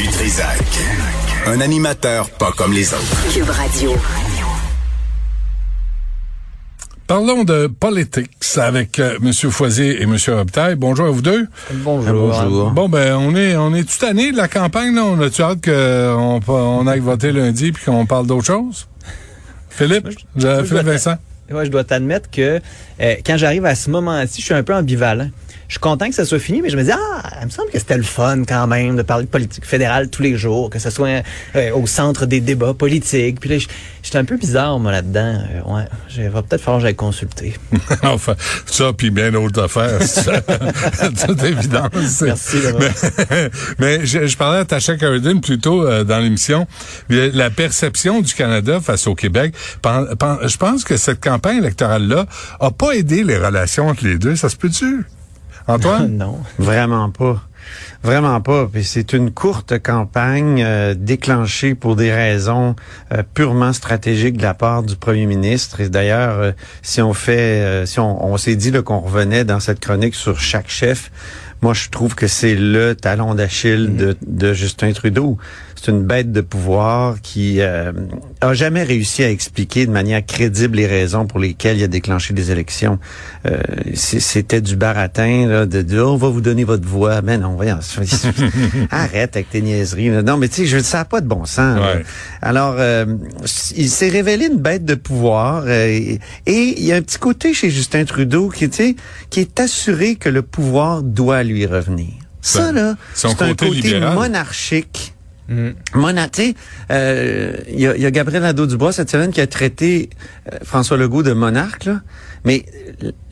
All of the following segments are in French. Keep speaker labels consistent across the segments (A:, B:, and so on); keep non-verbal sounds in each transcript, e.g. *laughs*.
A: Du Trisac. Un animateur pas comme les autres.
B: Cube Radio.
C: Parlons de politics avec euh, M. Foisier et M. Robitaille. Bonjour à vous deux.
D: Bonjour.
C: Bon, ben, on est, on est tout année de la campagne, là. On a-tu hâte qu'on on aille voter lundi puis qu'on parle d'autre chose? Philippe? Euh, Philippe Vincent?
D: Ouais, je dois t'admettre que euh, quand j'arrive à ce moment-ci, je suis un peu ambivalent. Je suis content que ça soit fini, mais je me dis, ah, il me semble que c'était le fun quand même de parler de politique fédérale tous les jours, que ce soit euh, au centre des débats politiques. Puis là, j'étais un peu bizarre, moi, là-dedans. Euh, ouais, je va peut-être falloir que j'aille consulter. *laughs*
C: enfin, ça, puis bien d'autres affaires. *laughs* *laughs* toute évidence.
D: Merci.
C: Mais, mais je, je, parlais à Tasha Carradine plus tôt euh, dans l'émission. La perception du Canada face au Québec, je pense que cette campagne électorale-là a pas aidé les relations entre les deux. Ça se peut-tu? *laughs* Antoine?
D: non.
E: Vraiment pas. Vraiment pas. Puis c'est une courte campagne euh, déclenchée pour des raisons euh, purement stratégiques de la part du premier ministre. Et d'ailleurs, euh, si on fait, si on, on s'est dit qu'on revenait dans cette chronique sur chaque chef, moi je trouve que c'est le talon d'Achille de, de Justin Trudeau c'est une bête de pouvoir qui euh, a jamais réussi à expliquer de manière crédible les raisons pour lesquelles il a déclenché des élections. Euh, C'était du baratin là, de dire oh, on va vous donner votre voix. Mais non, voyons, *laughs* arrête avec tes niaiseries. Non, mais tu sais, ne sais pas de bon sens. Alors, euh, il s'est révélé une bête de pouvoir euh, et, il y a un petit côté chez Justin Trudeau qui, qui est assuré que le pouvoir doit lui revenir. Ça, là, c'est un côté monarchique Mm. Monaté, euh, il y, a, y, a Gabriel Nadeau-Dubois cette semaine qui a traité euh, François Legault de monarque, là. mais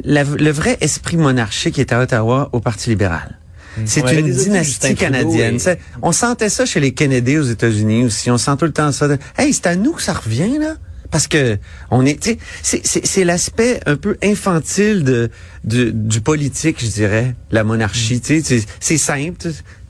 E: le vrai esprit monarchique est à Ottawa au Parti libéral. Mm. C'est une dynastie canadienne. On sentait ça chez les Kennedy aux États-Unis aussi. On sent tout le temps ça. hey, c'est à nous que ça revient là. Parce que on est, c'est l'aspect un peu infantile de, du politique, je dirais, la monarchie. Mm. C'est simple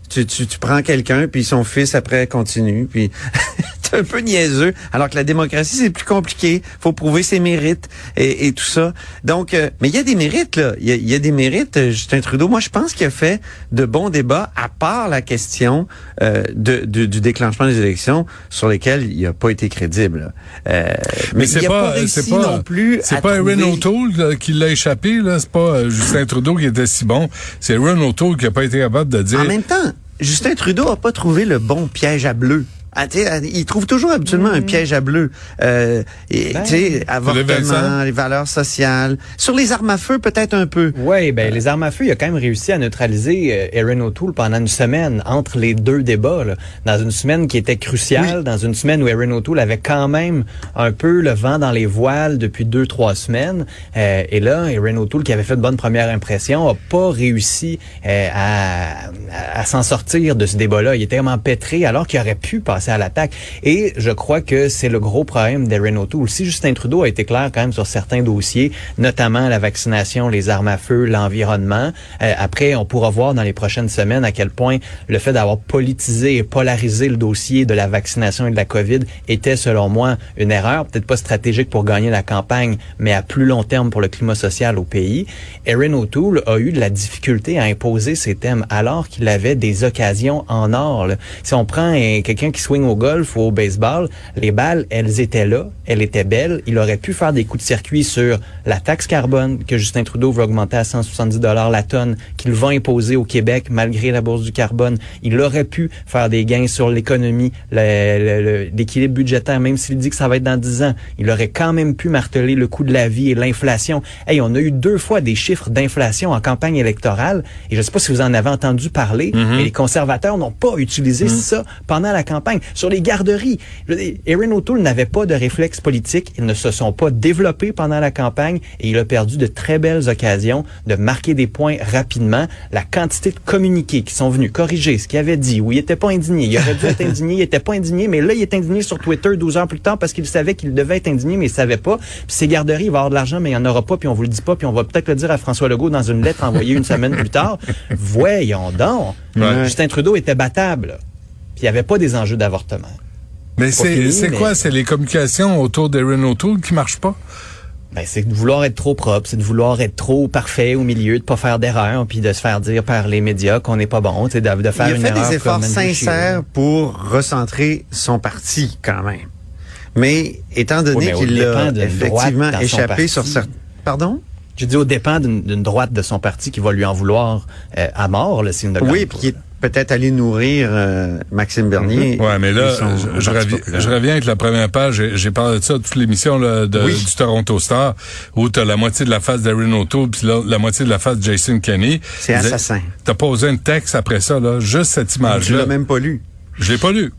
E: tu, tu, prends quelqu'un, puis son fils après continue, puis *laughs* c'est un peu niaiseux. Alors que la démocratie, c'est plus compliqué. faut prouver ses mérites et, et tout ça. Donc, euh, mais il y a des mérites, là. Il y a, des mérites, euh, Justin Trudeau. Moi, je pense qu'il a fait de bons débats, à part la question euh, de, du déclenchement des élections, sur lesquelles il n'a pas été crédible.
C: Euh, mais, c'est pas, c'est pas non plus. C'est pas Erin O'Toole qui l'a échappé, là. C'est pas Justin Trudeau qui était si bon. C'est Erin O'Toole qui a pas été capable de dire.
E: En même temps, Justin Trudeau a pas trouvé le bon piège à bleu. Ah, il trouve toujours habituellement un mm. piège à bleu. Euh, et, ben, avortement, les valeurs sociales. Sur les armes à feu, peut-être un peu.
D: Oui, ben les armes à feu, il a quand même réussi à neutraliser euh, Erin O'Toole pendant une semaine entre les deux débats. Là. Dans une semaine qui était cruciale, dans une semaine où Erin O'Toole avait quand même un peu le vent dans les voiles depuis deux, trois semaines. Euh, et là, Erin O'Toole, qui avait fait de bonnes premières impressions, a pas réussi euh, à, à, à s'en sortir de ce débat-là. Il était vraiment pétré alors qu'il aurait pu passer à l'attaque. Et je crois que c'est le gros problème d'Erin O'Toole. Si Justin Trudeau a été clair quand même sur certains dossiers, notamment la vaccination, les armes à feu, l'environnement, euh, après, on pourra voir dans les prochaines semaines à quel point le fait d'avoir politisé et polarisé le dossier de la vaccination et de la COVID était, selon moi, une erreur, peut-être pas stratégique pour gagner la campagne, mais à plus long terme pour le climat social au pays. Erin O'Toole a eu de la difficulté à imposer ses thèmes alors qu'il avait des occasions en or. Si on prend quelqu'un qui swing au golf ou au baseball, les balles, elles étaient là, elles étaient belles. Il aurait pu faire des coups de circuit sur la taxe carbone que Justin Trudeau veut augmenter à 170 dollars la tonne, qu'il va imposer au Québec malgré la bourse du carbone. Il aurait pu faire des gains sur l'économie, l'équilibre budgétaire, même s'il dit que ça va être dans 10 ans. Il aurait quand même pu marteler le coût de la vie et l'inflation. Hey, on a eu deux fois des chiffres d'inflation en campagne électorale et je ne sais pas si vous en avez entendu parler, mm-hmm. mais les conservateurs n'ont pas utilisé mm-hmm. ça pendant la campagne sur les garderies. Erin O'Toole n'avait pas de réflexe politique. Ils ne se sont pas développés pendant la campagne et il a perdu de très belles occasions de marquer des points rapidement. La quantité de communiqués qui sont venus corriger ce qu'il avait dit, où il était pas indigné. Il aurait dû être indigné, il était pas indigné, mais là, il est indigné sur Twitter 12 heures plus tard parce qu'il savait qu'il devait être indigné, mais il savait pas. Puis ces garderies, il va avoir de l'argent, mais il n'y en aura pas, puis on vous le dit pas, puis on va peut-être le dire à François Legault dans une lettre envoyée une semaine plus tard. *laughs* Voyons donc. Justin Trudeau était battable il n'y avait pas des enjeux d'avortement.
C: Mais c'est quoi? C'est les communications autour d'Erin O'Toole qui marchent pas?
D: Ben, c'est de vouloir être trop propre, c'est de vouloir être trop parfait au milieu, de pas faire d'erreur, puis de se faire dire par les médias qu'on n'est pas bon, c'est de, de faire
E: Il a
D: une
E: fait
D: erreur
E: des efforts sincères pour recentrer son parti quand même. Mais étant donné
D: Oui,
E: qu'il a effectivement échappé
D: parti.
E: sur certains... Pardon?
D: Je dis au dépend d'une droite de son parti qui va lui en vouloir euh, à mort, là, s'il ne
E: Oui, puis qui est. peut-être allé nourrir euh, Maxime Bernier.
C: Ouais, mais là,
E: son
C: je, je reviens, je reviens avec la première page. J'ai- parlé de ça toute l'émission là, de,
E: Oui.
C: du Toronto Star, où t'as la moitié de la face d'Aaron O'Toole, puis la, la moitié de la face de Jason Kenney.
E: C'est assassin.
C: T'as posé un texte après ça, là, juste cette
E: Tu
C: image-là.
E: l'as même pas lu.
C: Je l'ai pas lu.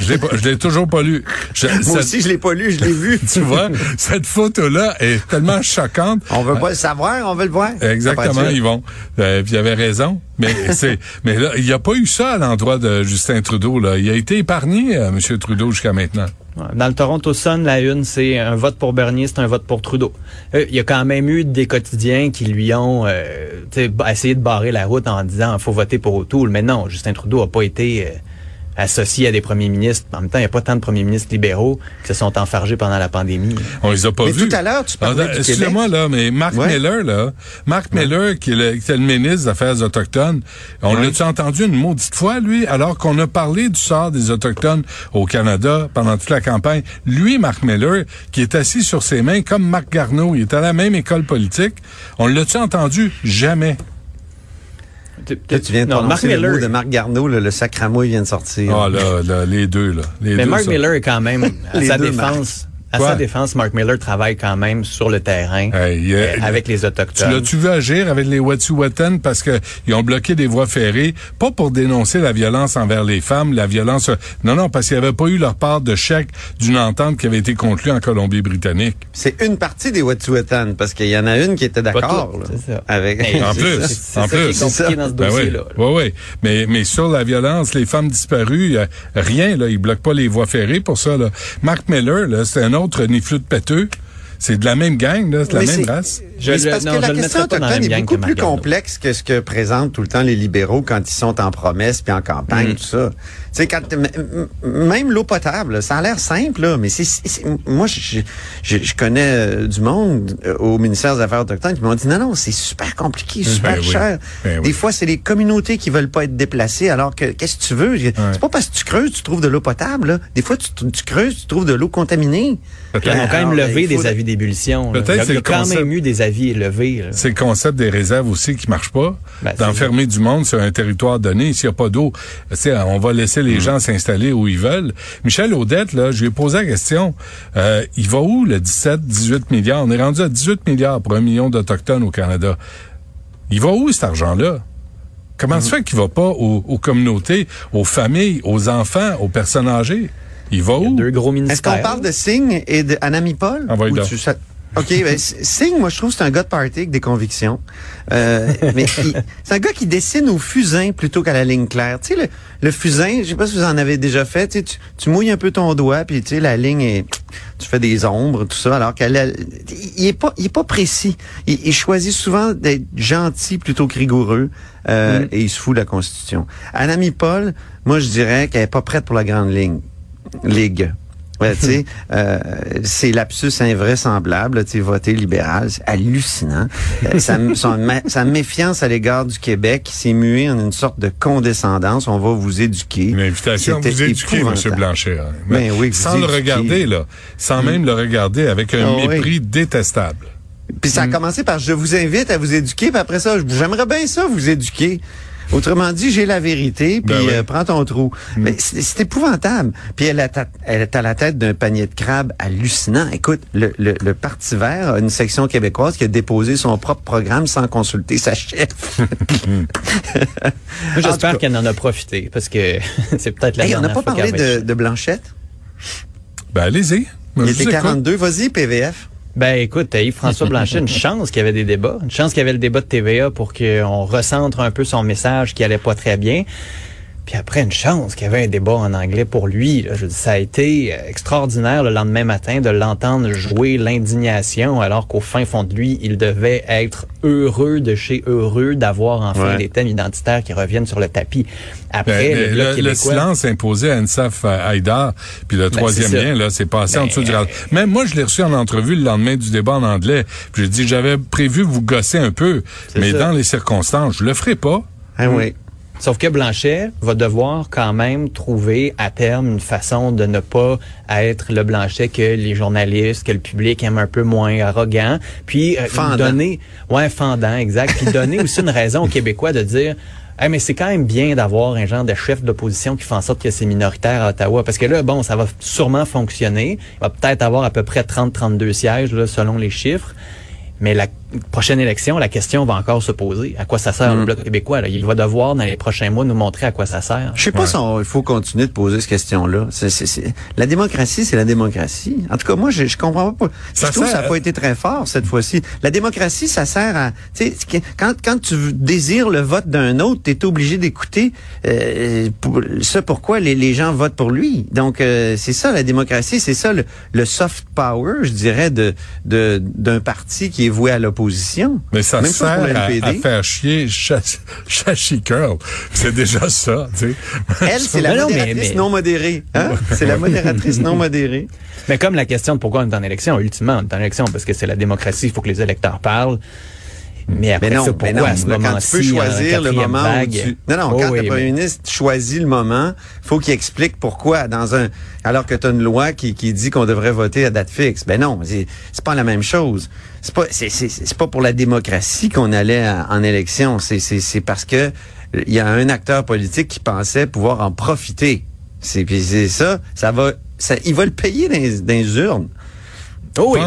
C: Je l'ai pas- je l'ai toujours pas lu. Je-
E: Moi
C: cette-
E: aussi, je l'ai pas lu, je l'ai vu. *laughs*
C: tu vois, cette photo-là est tellement choquante.
E: On veut pas le savoir, on veut le voir.
C: Exactement. Yvon. Euh, puis il avait raison. Mais *laughs* c'est, mais là, il n'y a pas eu ça à l'endroit de Justin Trudeau. Là, il a été épargné, euh, M. Trudeau, jusqu'à maintenant.
D: Dans le Toronto Sun, la une, c'est un vote pour Bernier, c'est un vote pour Trudeau. Euh, il y a quand même eu des quotidiens qui lui ont euh, tu sais, ba- essayé de barrer la route en disant faut voter pour O'Toole. Mais non, Justin Trudeau a pas été euh, associé à des premiers ministres. En même temps, il n'y a pas tant de premiers ministres libéraux qui se sont enfargés pendant la pandémie.
C: On les a pas
E: Mais
C: vus.
E: tout à l'heure, tu parlais
C: Attends,
E: du
C: Excusez-moi, là, mais Marc
E: Ouais.
C: Miller, là, Marc Miller, qui est, le, qui est le ministre des Affaires autochtones, on
E: Ouais.
C: l'a-tu entendu une maudite fois, lui, alors qu'on a parlé du sort des Autochtones au Canada pendant toute la campagne? Lui, Marc Miller, qui est assis sur ses mains comme Marc Garneau, il est à la même école politique, on l'a-tu entendu? Jamais.
E: Là, tu viens de
D: non, Mark
E: le
D: Miller.
E: mot de Marc Garneau, là, le sacramouille vient de sortir.
C: Ah, là, là, les deux, là. Les
D: Mais
C: deux,
D: Mark
C: ça.
D: Miller est quand même, *laughs* à sa
E: deux
D: défense, à
C: Quoi?
D: sa défense, Mark Miller travaille quand même sur le terrain
C: Hey,
D: euh, avec les
C: Tu
D: Autochtones.
C: l'as-tu vu agir avec les Wet'suwet'en? Parce que ils ont bloqué des voies ferrées, pas pour dénoncer la violence envers les femmes, la violence, non, non, parce qu'ils n'avaient pas eu leur part de chèque d'une entente qui avait été conclue en Colombie-Britannique.
E: C'est une partie des Wet'suwet'en, parce qu'il y en a une qui était d'accord.
D: toutes,
E: là,
D: c'est ça.
E: Avec,
C: En
D: c'est
C: plus,
D: ça, c'est
C: en
D: ça qui est
C: plus.
D: compliqué
E: C'est ça.
D: dans ce
C: Ben oui,
D: dossier-là.
C: oui, oui. Mais, mais sur la violence, les femmes disparues, euh, rien, là, ils bloquent pas les voies ferrées pour ça, là. Mark Miller, là, c'est un autre niflou de péteux. C'est de la même gang, là, c'est de la
E: Mais
C: même race.
D: Je
E: Mais c'est parce
D: non,
E: que la question autochtone est beaucoup plus complexe que ce que présentent tout le temps les libéraux quand ils sont en promesse puis en campagne,
D: Mm.
E: tout ça. Tu sais, quand même l'eau potable, ça a l'air simple, là, mais c'est, moi, je, je, je connais euh, du monde euh, au ministère des Affaires autochtones qui m'ont dit non, non, c'est super compliqué, super
C: Ben oui.
E: cher.
C: Ben oui.
E: Des fois, c'est les communautés qui veulent pas être déplacées, alors que qu'est-ce que tu veux? C'est pas parce que tu creuses, tu trouves de l'eau potable. Là. Des fois, tu, tu creuses, tu trouves de l'eau contaminée.
D: Ils ont quand même levé des avis d'ébullition.
C: Peut-être c'est
D: quand
C: concept.
D: même eu des avis élevés.
C: C'est le concept des réserves aussi qui marche pas.
D: Ben,
C: D'enfermer du monde sur un territoire donné. S'il n'y a pas d'eau, tu sais, on va laisser
D: Mm.
C: les gens s'installer où ils veulent. Michel Audette, là, je lui ai posé la question. Euh, il va où le 17, 18 milliards? On est rendu à 18 milliards pour un million d'Autochtones au Canada. Il va où cet argent-là? Comment
D: Mm.
C: se fait qu'il va pas aux, aux communautés, aux familles, aux enfants, aux personnes âgées? Il va
D: Il y a
C: où?
D: deux gros
E: Est-ce qu'on parle de Singh et de Anami Paul? Ou tu- ça- OK, ben, *laughs* Singh, moi, je trouve que c'est un gars de party avec des convictions. Euh, mais c'est un gars qui dessine au fusain plutôt qu'à la ligne claire. Tu sais, le, le fusain, je sais pas si vous en avez déjà fait, tu, sais, tu, tu mouilles un peu ton doigt, puis tu sais, la ligne est... Tu fais des ombres, tout ça, alors qu'elle... elle- Il est pas, il est pas précis. Il, il choisit souvent d'être gentil plutôt que rigoureux, euh, et il se fout de la Constitution. Anami Paul, moi, je dirais qu'elle est pas prête pour la grande ligne. Ligue. Ouais, tu sais, euh, c'est lapsus invraisemblable, tu sais, voter libéral, c'est hallucinant. Euh, sa, son sa méfiance à l'égard du Québec s'est muée en une sorte de condescendance. On va vous éduquer.
C: Une invitation à vous éduquer, M. Blanchet. hein.
E: Ben oui,
C: sans le
E: éduquer.
C: regarder, là. Sans même le regarder, avec un
E: Ah oui.
C: mépris détestable.
E: Puis ça a commencé par je vous invite à vous éduquer, puis après ça, je- j'aimerais bien ça vous éduquer. Autrement dit, j'ai la vérité, puis
C: Ben oui.
E: euh, prends ton trou. Mais c'est épouvantable. Puis elle, a ta- elle est à la tête d'un panier de crabes hallucinant. Écoute, le, le, le Parti vert a une section québécoise qui a déposé son propre programme sans consulter sa chef. *laughs*
D: J'espère qu'elle en a profité parce que *laughs* c'est peut-être la
E: Hey, on n'a pas
D: fois
E: parlé de, Blanchette?
C: Ben, allez-y.
E: Il était
C: vous écoute.
E: 42. Vas-y, PVF.
D: Ben écoute, Yves-François *laughs* Blanchet, une chance qu'il y avait des débats, une chance qu'il y avait le débat de TVA pour qu'on recentre un peu son message qui allait pas très bien. Puis après, une chance qu'il y avait un débat en anglais pour lui. Là. Je dis, ça a été euh, extraordinaire le lendemain matin de l'entendre jouer l'indignation alors qu'au fin fond de lui, il devait être heureux de chez heureux d'avoir enfin
E: Ouais.
D: des thèmes identitaires qui reviennent sur le tapis. Après,
C: Ben,
D: le,
C: le,
D: Bloc
C: le silence imposé à Ensaf Haïdar, puis le troisième
D: Ben, ça.
C: lien, là, c'est passé en
D: Ben,
C: dessous du radar. Même moi, je l'ai reçu en entrevue le lendemain du débat en anglais. Puis j'ai dit, j'avais prévu vous gosser un peu, mais
D: ça.
C: dans les circonstances, je le ferai pas.
E: Ah oui.
D: Sauf que Blanchet va devoir quand même trouver à terme une façon de ne pas être le Blanchet que les journalistes, que le public aime un peu moins arrogant. Puis euh, donner, ouais, fendant, exact. Puis donner *laughs* aussi une raison aux Québécois de dire. Hey, mais c'est quand même bien d'avoir un genre de chef d'opposition qui fait en sorte que c'est minoritaire à Ottawa. Parce que là, bon, ça va sûrement fonctionner. Il va peut-être avoir à peu près 30-32 sièges, là, selon les chiffres. Mais la prochaine élection, la question va encore se poser. À quoi ça sert le Bloc québécois? Là? Il va devoir, dans les prochains mois, nous montrer à quoi ça sert.
E: Je sais pas si on- il faut continuer de poser cette question-là. C'est- c'est- c'est- La démocratie, c'est la démocratie. En tout cas, moi, je, je comprends pas.
C: Ça
E: je trouve que ça
C: sert-
E: n'a pas été très fort cette fois-ci. La démocratie, ça sert à... Tu sais, que- quand, quand tu désires le vote d'un autre, tu es obligé d'écouter euh, pour- ce pourquoi les, les gens votent pour lui. Donc, euh, c'est ça la démocratie, c'est ça le, le soft power, je dirais, de de- d'un parti qui est voué à l'opposition.
C: Mais ça
E: Même chose
C: sert
E: pour
C: à, faire chier Chachi *laughs* Chachi Curl. C'est déjà ça, tu sais.
E: Elle, *laughs* c'est la
D: Mais
E: modératrice non modérée. Hein? C'est la modératrice non modérée.
D: Mais comme la question de pourquoi on est en élection, ultimement, on est en élection parce que c'est la démocratie, il faut que les électeurs parlent. Mais après
E: Mais non,
D: ça,
E: mais
D: pourquoi
E: non,
D: à ce
E: là, quand tu peux choisir le moment
D: vague,
E: où tu... Non, non,
D: Oh
E: quand
D: oui,
E: le premier
D: mais-
E: ministre choisit le moment, faut qu'il explique pourquoi dans un... Alors que tu as une loi qui, qui dit qu'on devrait voter à date fixe. Ben non, c'est pas la même chose. C'est pas c'est c'est c'est pas pour la démocratie qu'on allait en, en élection. C'est c'est c'est parce que il y a un acteur politique qui pensait pouvoir en profiter. C'est puis c'est ça, ça va ça, il va le payer dans, les- dans les urnes.
D: Oh oui,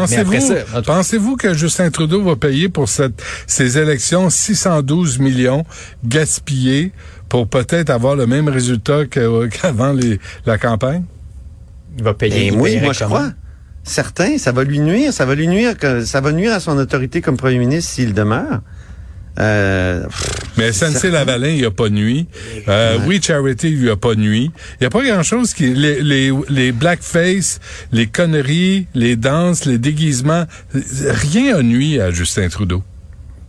C: Pensez-vous que Justin Trudeau va payer pour cette, ces élections 612 millions gaspillés pour peut-être avoir le même résultat qu'avant les- la campagne?
D: il va payer.
E: Ben
D: il
E: oui, moi je
D: comment?
E: crois. Certain, ça va lui nuire, ça va lui nuire, que, ça va nuire à son autorité comme premier ministre s'il demeure. Euh, pff,
C: Mais SNC. Lavalin, il a pas nuit. Euh, Oui Charity, il a pas nuit. Il y a pas grand-chose qui... Les, les, les blackface, les conneries, les danses, les déguisements, rien a nuit à Justin Trudeau.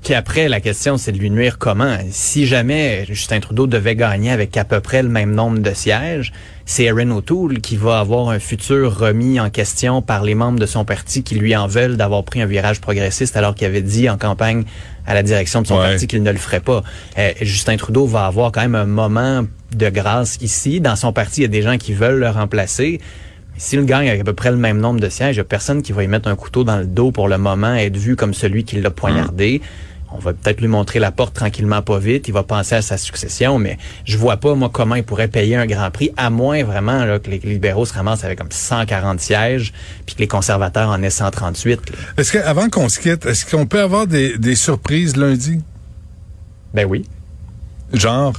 D: Puis après, la question, c'est de lui nuire comment? Si jamais Justin Trudeau devait gagner avec à peu près le même nombre de sièges, c'est Erin O'Toole qui va avoir un futur remis en question par les membres de son parti qui lui en veulent d'avoir pris un virage progressiste alors qu'il avait dit en campagne à la direction de son
C: Ouais.
D: parti qu'il ne le ferait pas. Euh, Justin Trudeau va avoir quand même un moment de grâce ici. Dans son parti, il y a des gens qui veulent le remplacer. S'il gagne avec à peu près le même nombre de sièges, il n'y a personne qui va y mettre un couteau dans le dos pour le moment, être vu comme celui qui l'a poignardé. On va peut-être lui montrer la porte tranquillement, pas vite. Il va penser à sa succession, mais je vois pas, moi, comment il pourrait payer un grand prix, à moins vraiment là, que les libéraux se ramassent avec comme 140 sièges, puis que les conservateurs en aient 138. là.
C: Est-ce que, avant qu'on se quitte, est-ce qu'on peut avoir des, des surprises lundi?
D: Ben oui.
C: Genre?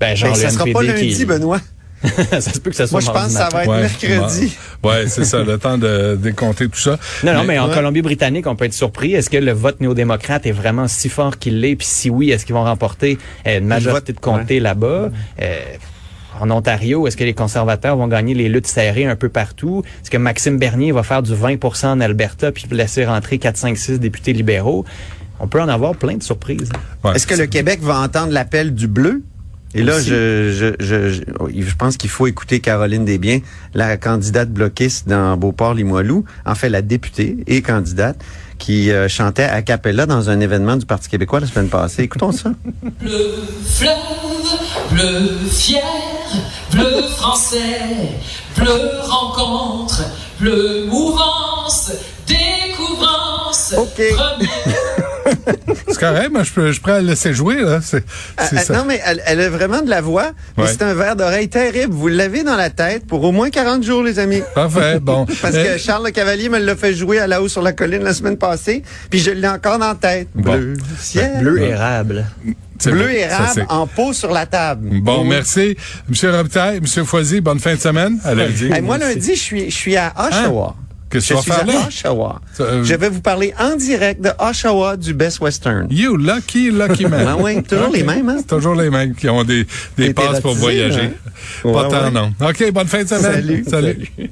D: Ben, genre
E: Ben, ça
D: le
E: sera
D: NPD
E: pas lundi,
D: qui...
E: Benoît. *laughs*
D: ça se peut que ça soit
E: Moi, je pense que ça va être mercredi.
C: Ouais, c'est ça, le temps de décompter tout ça.
D: Non, non, mais en
E: ouais.
D: Colombie-Britannique, on peut être surpris. Est-ce que le vote néo-démocrate est vraiment si fort qu'il l'est? Puis si oui, est-ce qu'ils vont remporter euh, une majorité de comtés là-bas? Euh, en Ontario, est-ce que les conservateurs vont gagner les luttes serrées un peu partout? Est-ce que Maxime Bernier va faire du 20% en Alberta puis laisser rentrer 4, 5, 6 députés libéraux? On peut en avoir plein de surprises.
C: Ouais.
E: Est-ce que le Québec va entendre l'appel du bleu? Et là, je, je, je, je, pense qu'il faut écouter Caroline Desbiens, la candidate bloquiste dans Beauport-Limoilou, en fait la députée et candidate, qui euh, chantait a cappella dans un événement du Parti québécois la semaine passée. Écoutons ça. *laughs*
B: Bleu fleuve, bleu fier, bleu français, bleu rencontre, bleu mouvance, découvrance.
E: OK. *laughs*
C: C'est correct, moi, je peux, je la laisser jouer, là. C'est, c'est
E: Euh,
C: ça.
E: non, mais elle, elle a vraiment de la voix, mais
C: Ouais.
E: c'est un verre d'oreille terrible. Vous l'avez dans la tête pour au moins 40 jours, les amis.
C: Parfait, *laughs* bon.
E: Parce
C: Euh,
E: que Charles Le Cavalier me l'a fait jouer à la haut sur la colline la semaine passée, puis je l'ai encore dans la tête.
C: Bon.
E: Bleu ciel.
D: Bleu érable.
C: c'est
E: Bleu
C: bon, ça,
E: érable en pot sur la table.
C: Bon,
E: Oui.
C: merci. Monsieur Robitaille, Monsieur Foisy, bonne fin de semaine. À lundi.
E: Hey, moi, lundi, je suis, je suis à Oshawa.
C: Qu'est-ce
E: Je
C: que tu
E: suis
C: vas
E: à
C: faire là?
E: Oshawa.
C: Euh,
E: Je vais vous parler en direct de Oshawa du Best Western.
C: You lucky, lucky man.
E: Ah oui, toujours les mêmes, hein?
C: Toujours les mêmes qui ont des, des passes pour voyager.
E: hein?
C: Pas
E: Ouais,
C: tant,
E: ouais.
C: non. OK, bonne fin de semaine.
E: Salut.
C: Salut.
E: Salut.